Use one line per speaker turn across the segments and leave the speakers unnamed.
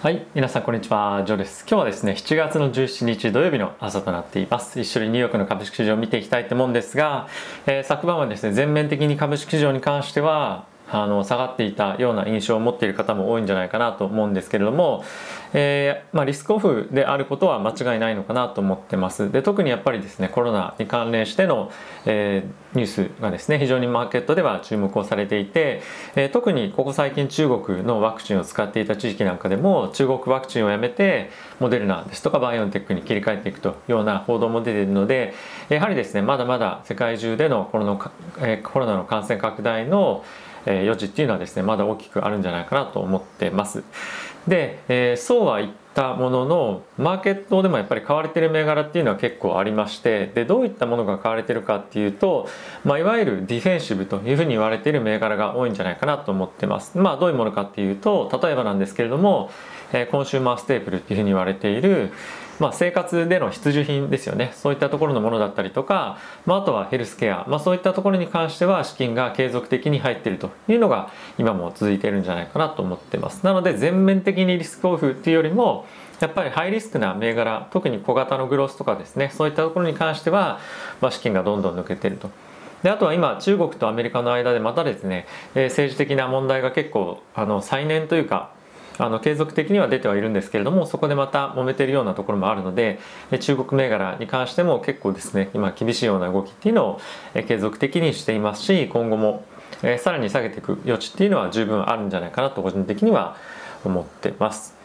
はい、皆さんこんにちは、ジョーです。今日はですね、7月の17日土曜日の朝となっています。一緒にニューヨークの株式市場を見ていきたいと思うんですが、えー、昨晩はですね、全面的に株式市場に関しては、あの下がっていたような印象を持っている方も多いんじゃないかなと思うんですけれども、えー、まあ、リスクオフであることは間違いないのかなと思ってます。で特にやっぱりですねコロナに関連しての、えー、ニュースがですね非常にマーケットでは注目をされていて、えー、特にここ最近中国のワクチンを使っていた地域なんかでも中国ワクチンをやめてモデルナですとかバイオンテックに切り替えていくというような報道も出ているのでやはりですねまだまだ世界中でのコロナ,、えコロナの感染拡大のえ余地っていうのはですねまだ大きくあるんじゃないかなと思ってます。で、えー、そうは言ったもののマーケットでもやっぱり買われてる銘柄っていうのは結構ありましてでどういったものが買われてるかっていうと、まあ、いわゆるディフェンシブというふうに言われている銘柄が多いんじゃないかなと思ってます。まあどういうものかっていうと例えばなんですけれども、えー、コンシューマーステープルっていうふうに言われているまあ、生活での必需品ですよね。そういったところのものだったりとか、まあ、あとはヘルスケア、まあ、そういったところに関しては資金が継続的に入っているというのが今も続いているんじゃないかなと思ってます。なので全面的にリスクオフっていうよりもやっぱりハイリスクな銘柄特に小型のグロスとかですねそういったところに関しては、まあ、資金がどんどん抜けてると。であとは今中国とアメリカの間でまたですね、えー、政治的な問題が結構あの再燃というかあの継続的には出てはいるんですけれどもそこでまた揉めてるようなところもあるので中国銘柄に関しても結構ですね今厳しいような動きっていうのを継続的にしていますし今後もさらに下げていく余地っていうのは十分あるんじゃないかなと個人的には思ってます。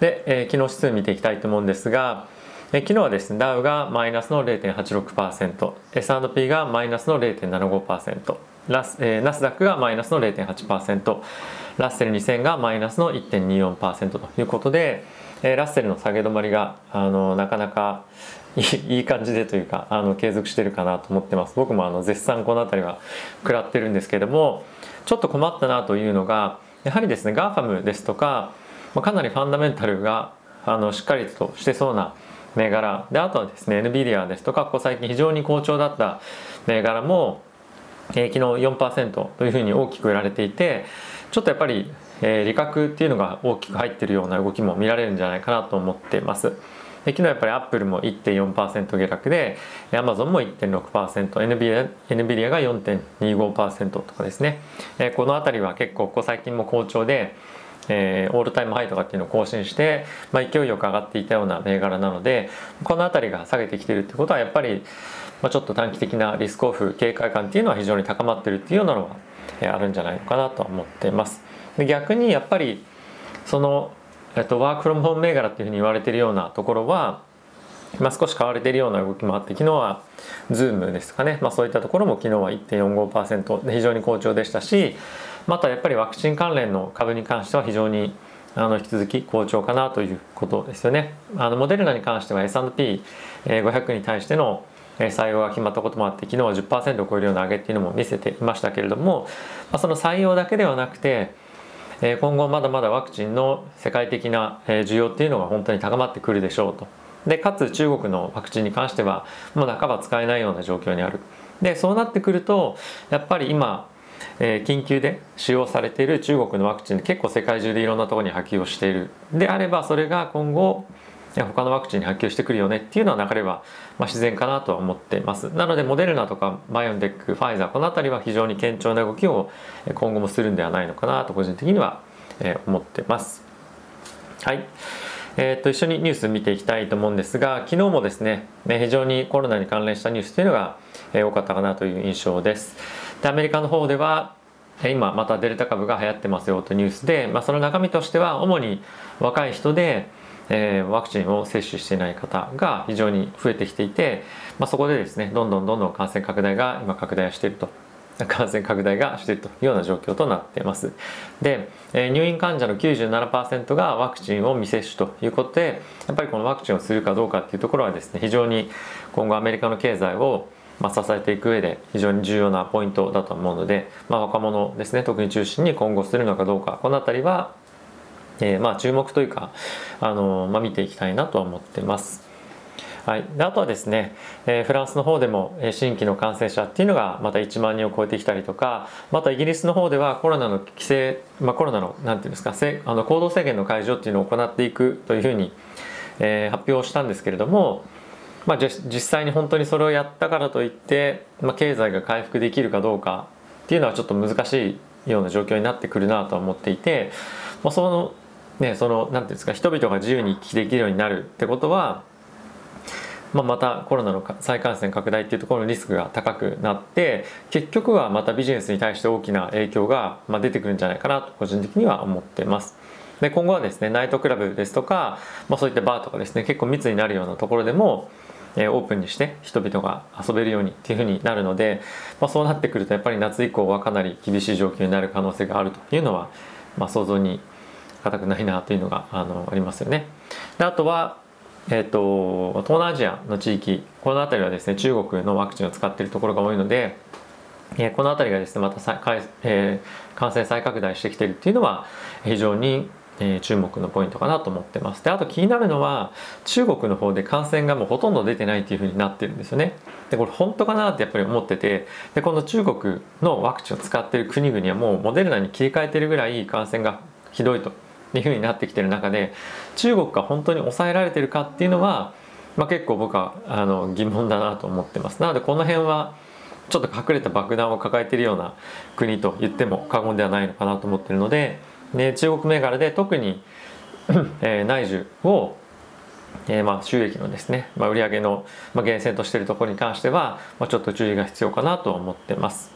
で、え、昨日指数見ていきたいと思うんですが、え昨日はですねダウがマイナスの 0.86%S&P がマイナスの0.75%ラス、えー、ナスダックがマイナスの0.8%ラッセル2000がマイナスの1.24%ということで、えー、ラッセルの下げ止まりがあのなかなかいい感じでというかあの継続してるかなと思ってます。僕もあの絶賛この辺りは食らってるんですけどもちょっと困ったなというのがやはりですね GAFAM ですとかまあかなりファンダメンタルがあのしっかりとしてそうな銘柄。であとはですね NVIDIA ですとかここ最近非常に好調だった銘柄もえー、昨日4%というふうに大きく売られていてちょっとやっぱり、えー、利確っていうのが大きく入ってるような動きも見られるんじゃないかなと思っています。で昨日やっぱりアップルも1.4%下落でアマゾンも 1.6%NVIDIA, NVIDIA が4.25%とかですね、えー、この辺りは結構ここ最近も好調でえー、オールタイムハイとかっていうのを更新して、まあ、勢いよく上がっていたような銘柄なのでこの辺りが下げてきてるってことはやっぱりまあ、ちょっと短期的なリスクオフ警戒感っていうのは非常に高まってるっていうようなのがあるんじゃないのかなと思っています。で逆にやっぱりその、えっと、ワークフロムホーム銘柄っていうふうに言われてるようなところは、まあ、少し買われているような動きもあって昨日は Zoom ですかね、まあ、そういったところも昨日は1.45%で非常に好調でしたしまたやっぱりワクチン関連の株に関しては非常にあの引き続き好調かなということですよね。あのモデルナに関しては S&P500 に対しての採用が決まったこともあって昨日は10%を超えるような上げっていうのも見せていましたけれども、ま、その採用だけではなくて今後まだまだワクチンの世界的な需要っていうのが本当に高まってくるでしょうと。でかつ中国のワクチンに関してはもう半ば使えないような状況にある。でそうなってくるとやっぱり今え緊急で使用されている中国のワクチン結構世界中でいろんなところに波及をしているであればそれが今後他のワクチンに波及してくるよねっていうのは流れは、まあ、自然かなとは思っています。なのでモデルナとかビオンテックファイザーこの辺りは非常に堅調な動きを今後もするんではないのかなと個人的には思ってます。はい。えー、と一緒にニュース見ていきたいと思うんですが昨日もですね非常にコロナに関連したニュースというのが多かったかなという印象です。でアメリカの方では今またデルタ株が流行ってますよというニュースで、まあ、その中身としては主に若い人でえー、ワクチンを接種していない方が非常に増えてきていて、まあ、そこでですねどんどんどんどん感染拡大が今拡大していると。感染拡大がしているというような状況となっています。で、えー、入院患者の97%がワクチンを未接種ということでやっぱりこのワクチンをするかどうかっていうところはですね非常に今後アメリカの経済をまあ、支えていく上で非常に重要なポイントだと思うので、まあ、若者ですね特に中心に今後するのかどうかこの辺りはえー、まあ注目というか、あのまあ、見ていきたいなとは思ってます。はい、であとはですね、えー、フランスの方でもえ新規の感染者っていうのがまた1万人を超えてきたりとかまたイギリスの方ではコロナの規制、まあ、コロナの何て言うんですかせあの行動制限の解除っていうのを行っていくというふうに、えー、発表したんですけれども、まあ、実際に本当にそれをやったからといって、まあ、経済が回復できるかどうかっていうのはちょっと難しいような状況になってくるなと思っていて、まあ、そのねその何て言うんですか人々が自由に行き来できるようになるってことはまあ、またコロナの再感染拡大っていうところのリスクが高くなって結局はまたビジネスに対して大きな影響が、まあ出てくるんじゃないかなと個人的には思ってます。で今後はですねナイトクラブですとか、まあ、そういったバーとかですね結構密になるようなところでもえオープンにして人々が遊べるようにっていうふうになるので、まあ、そうなってくるとやっぱり夏以降はかなり厳しい状況になる可能性があるというのは、まあ、想像に難くないなというのがあのありますよね。であとはえーと、東南アジアの地域この辺りはですね中国のワクチンを使っているところが多いので、えー、この辺りがですねまたさかい、えー、感染再拡大してきているっていうのは非常に、えー、注目のポイントかなと思ってます。であと気になるのは中国の方で感染がもうほとんど出てないっていうふうになってるんですよね。でこれ本当かなってやっぱり思っててでこの中国のワクチンを使ってる国々はもうモデルナに切り替えてるぐらい感染がひどいと。っていうふうになってきてる中で中国が本当に抑えられてるかっていうのは、まあ、結構僕はあの疑問だなと思ってますなのでこの辺はちょっと隠れた爆弾を抱えているような国と言っても過言ではないのかなと思ってるのでで中国銘柄で特に えー、内需をえー、まあ収益のですね、まあ、売上の、まあ、源泉としているところに関しては、まあ、ちょっと注意が必要かなと思ってます。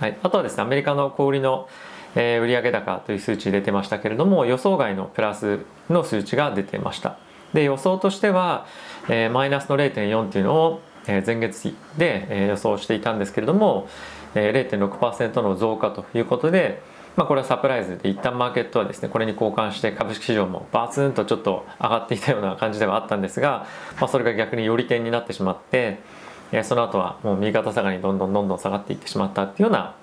はい、あとはですねアメリカの小売りの、えー、売上高という数値出てましたけれども予想外のプラスの数値が出てましたで予想としては、えー、マイナスの0.4っていうのを、えー、前月比で、えー、予想していたんですけれども、えー、0.6%の増加ということでまあ、これはサプライズで一旦マーケットはですねこれに交換して株式市場もバツンとちょっと上がっていたような感じではあったんですが、まあ、それが逆により点になってしまって、えー、その後はもう右肩下がりにどんどんどんどん下がっていってしまったっていうような、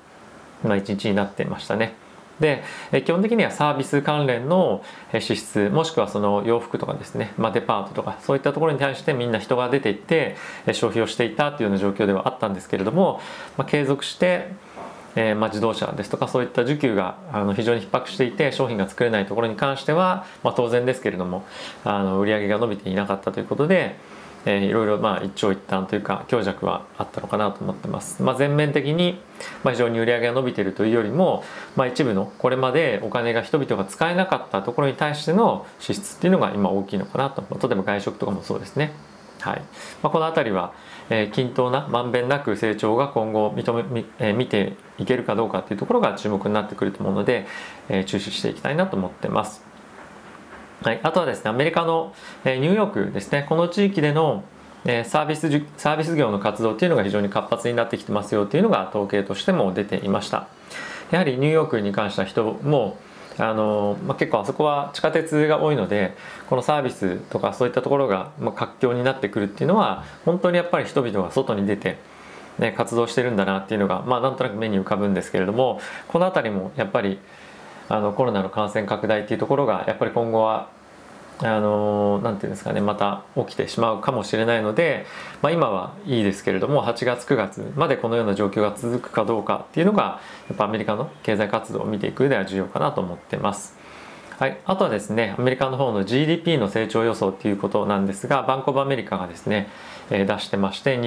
まあ、一日になってましたね。で基本的にはサービス関連の支出もしくはその洋服とかですね、まあ、デパートとかそういったところに対してみんな人が出ていって消費をしていたというような状況ではあったんですけれども、まあ、継続してえー、まあ、自動車ですとかそういった需給があの非常に逼迫していて商品が作れないところに関しては、まあ、当然ですけれどもあの売り上げが伸びていなかったということで、えー、いろいろまあ一長一短というか強弱はあったのかなと思ってます。まあ、全面的に、まあ、非常に売り上げが伸びているというよりも、まあ、一部のこれまでお金が人々が使えなかったところに対しての支出っていうのが今大きいのかなと例えば外食とかもそうですね。はいまあ、この辺りは、えー、均等なまんべんなく成長が今後認め、えー、見ていけるかどうかっていうところが注目になってくると思うので、えー、注視していきたいなと思ってます。はい、あとはですねアメリカの、えニューヨークですね。この地域での、えサービスサービス業の活動っていうのが非常に活発になってきてますよっていうのが統計としても出ていました。やはりニューヨークに関しては人もあのまあ、結構あそこは地下鉄が多いのでこのサービスとかそういったところが、まあ、活況になってくるっていうのは本当にやっぱり人々が外に出て、ね、活動してるんだなっていうのが、まあ、なんとなく目に浮かぶんですけれどもこの辺りもやっぱりあのコロナの感染拡大っていうところがやっぱり今後はあのなんていうんですかねまた起きてしまうかもしれないので、まあ、今はいいですけれども8月9月までこのような状況が続くかどうかっていうのがやっぱアメリカの経済活動を見ていく上では重要かなと思ってます。はい、あとはですねアメリカの方の GDP の成長予想っていうことなんですがバンコブアメリカがですね、えー、出してまして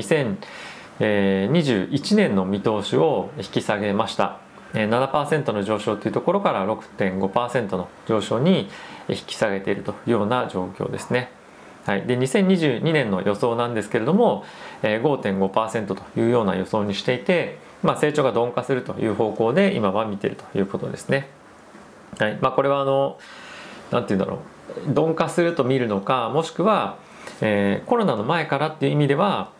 2021年の見通しを引き下げました。7%の上昇というところから6.5%の上昇に引き下げているというような状況ですね。はい、で2022年の予想なんですけれども5.5%というような予想にしていて、まあ、成長が鈍化するという方向で今は見ているということですね。はいまあ、これはあの何て言うんだろう鈍化すると見るのかもしくは、えー、コロナの前からっていう意味では、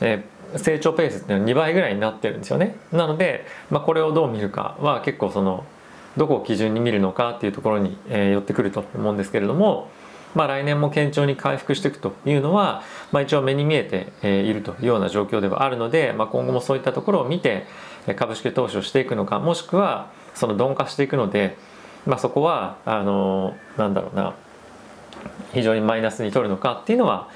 えー成長ペースっていうのは2倍ぐらいになってるんですよね。なので、まあ、これをどう見るかは結構そのどこを基準に見るのかっていうところに、えー、寄ってくると思うんですけれども、まあ、来年も堅調に回復していくというのは、まあ、一応目に見えて、えー、いるというような状況ではあるので、まあ、今後もそういったところを見て株式投資をしていくのかもしくはその鈍化していくので、まあ、そこはあのー、なんだろうな非常にマイナスに取るのかっていうのは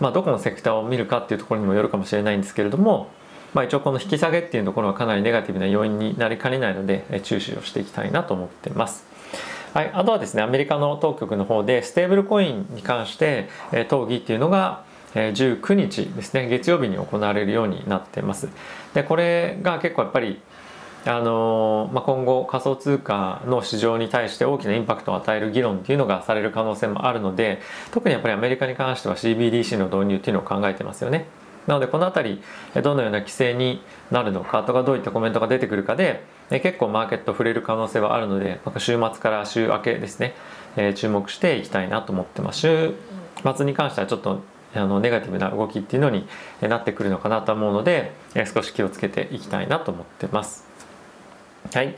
まあ、どこのセクターを見るかっていうところにもよるかもしれないんですけれども、まあ、一応この引き下げっていうところはかなりネガティブな要因になりかねないので注視をしていきたいなと思ってます。はい、あとはですねアメリカの当局の方でステーブルコインに関して討議っていうのが19日ですね月曜日に行われるようになってますでこれが結構やっぱりあのまあ、今後仮想通貨の市場に対して大きなインパクトを与える議論っていうのがされる可能性もあるので特にやっぱりアメリカに関しては CBDC の導入っていうのを考えてますよね。なのでこの辺りどのような規制になるのかとかどういったコメントが出てくるかで結構マーケット触れる可能性はあるので週末から週明けですね注目していきたいなと思ってます週末に関してはちょっとあのネガティブな動きっていうのになってくるのかなと思うので少し気をつけていきたいなと思ってます。はい、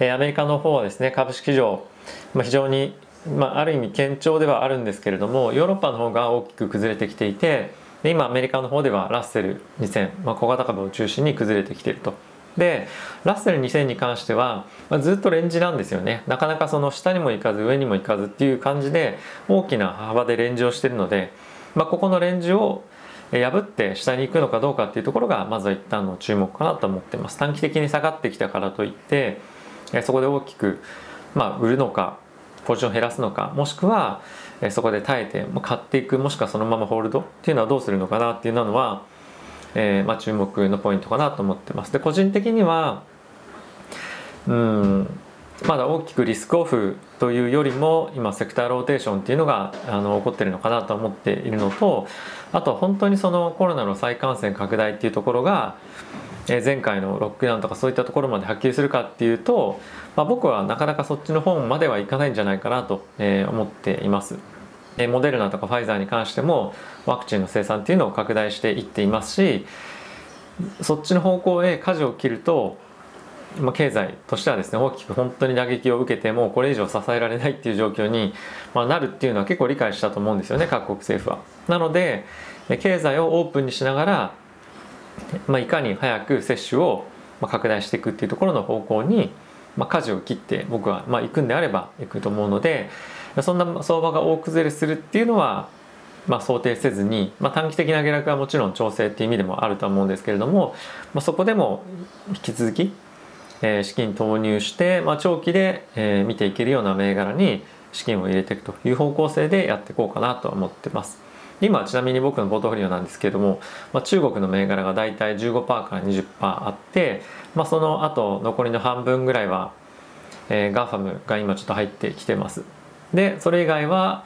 えー、アメリカの方はですね株式市場、まあ、非常に、まあ、ある意味堅調ではあるんですけれどもヨーロッパの方が大きく崩れてきていて今アメリカの方ではラッセル2000、まあ、小型株を中心に崩れてきていると。でラッセル2000に関しては、まあ、ずっとレンジなんですよねなかなかその下にも行かず上にも行かずっていう感じで大きな幅でレンジをしてるので、まあ、ここのレンジを破って下に行くのかどうかっていうところがまずは一旦の注目かなと思ってます。短期的に下がってきたからといってそこで大きく、まあ、売るのかポジションを減らすのかもしくはそこで耐えて買っていくもしくはそのままホールドっていうのはどうするのかなっていうのは、えー、まあ、注目のポイントかなと思ってます。で個人的にはうんまだ大きくリスクオフというよりも今セクターローテーションっていうのがあの起こってるのかなと思っているのとあと本当にそのコロナの再感染拡大っていうところが前回のロックダウンとかそういったところまで波及するかっていうと、まあ、僕はなかなかそっちの方まではいかないんじゃないかなと思っています。モデルナとかファイザーに関してもワクチンの生産っていうのを拡大していっていますしそっちの方向へ舵を切るとまあ、経済としてはですね大きく本当に打撃を受けてもこれ以上支えられないっていう状況に、ま、なるっていうのは結構理解したと思うんですよね各国政府は。なので経済をオープンにしながら、まあ、いかに早く接種を拡大していくっていうところの方向に、まあ、舵を切って僕は、ま、行くんであれば行くと思うのでそんな相場が大崩れするっていうのはまあ、想定せずに、まあ、短期的な下落はもちろん調整っていう意味でもあると思うんですけれども、まあ、そこでも引き続きえ資金投入して、まあ、長期で、え見ていけるような銘柄に資金を入れていくという方向性でやっていこうかなと思ってます。今ちなみに僕のポートフォリオなんですけれども、まあ、中国の銘柄がだいたい15%から20%あって、まあ、その後残りの半分ぐらいは、えー、ガファムが今ちょっと入ってきてます。でそれ以外は、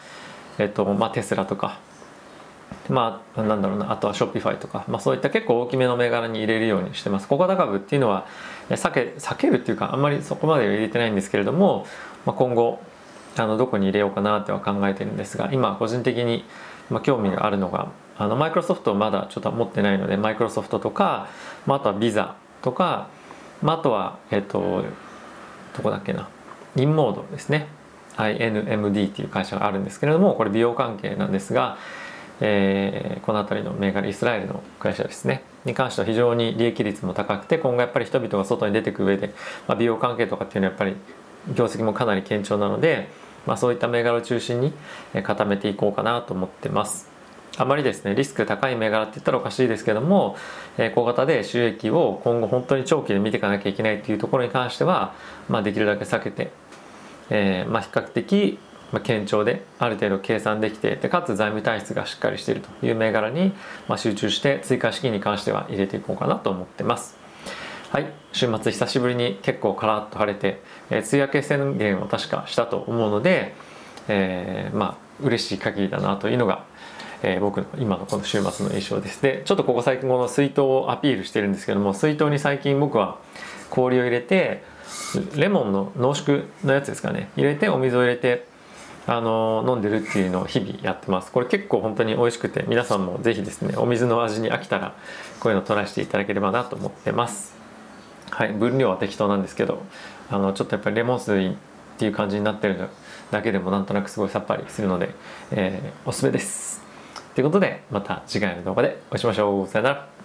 えっとまあ、テスラとかまあなんだろうなあとはショッピファイとか、まあ、そういった結構大きめの銘柄に入れるようにしてます。小型株っていうのは避け避けるっていうかあんまりそこまで入れてないんですけれども、まあ、今後あのどこに入れようかなっては考えてるんですが今個人的に、まあ、興味があるのがあのマイクロソフトをまだちょっと持ってないのでマイクロソフトとか、まあ、あとはビザとか、まあ、あとはえっとどこだっけなインモードですね。INMD っていう会社があるんですけれどもこれ美容関係なんですがえー、この辺りの銘柄イスラエルの会社ですねに関しては非常に利益率も高くて今後やっぱり人々が外に出ていく上で、まあ、美容関係とかっていうのはやっぱり業績もかなり堅調なので、まあ、そういった銘柄を中心に固めていこうかなと思ってます。あまりですねリスク高い銘柄って言ったらおかしいですけども、えー、小型で収益を今後本当に長期で見ていかなきゃいけないっていうところに関しては、まあ、できるだけ避けて、えーまあ、比較的まあ、堅調である程度計算できてでかつ財務体質がしっかりしているという銘柄に、まあ、集中して追加資金に関しては入れていこうかなと思ってます。はい、週末久しぶりに結構カラッと晴れて、えー、梅雨明け宣言を確かしたと思うので、えー、まあ嬉しい限りだなというのが、えー、僕の今のこの週末の印象です。でちょっとここ最近この水筒をアピールしてるんですけども水筒に最近僕は氷を入れてレモンの濃縮のやつですかね入れてお水を入れてあの飲んでるっていうのを日々やってます。これ結構本当に美味しくて皆さんも是非ですねお水の味に飽きたらこういうのトライしていただければなと思ってます。はい分量は適当なんですけどあのちょっとやっぱりレモン水っていう感じになってるだけでもなんとなくすごいさっぱりするので、えー、おすすめです。ということでまた次回の動画でお会いしましょう。さよなら。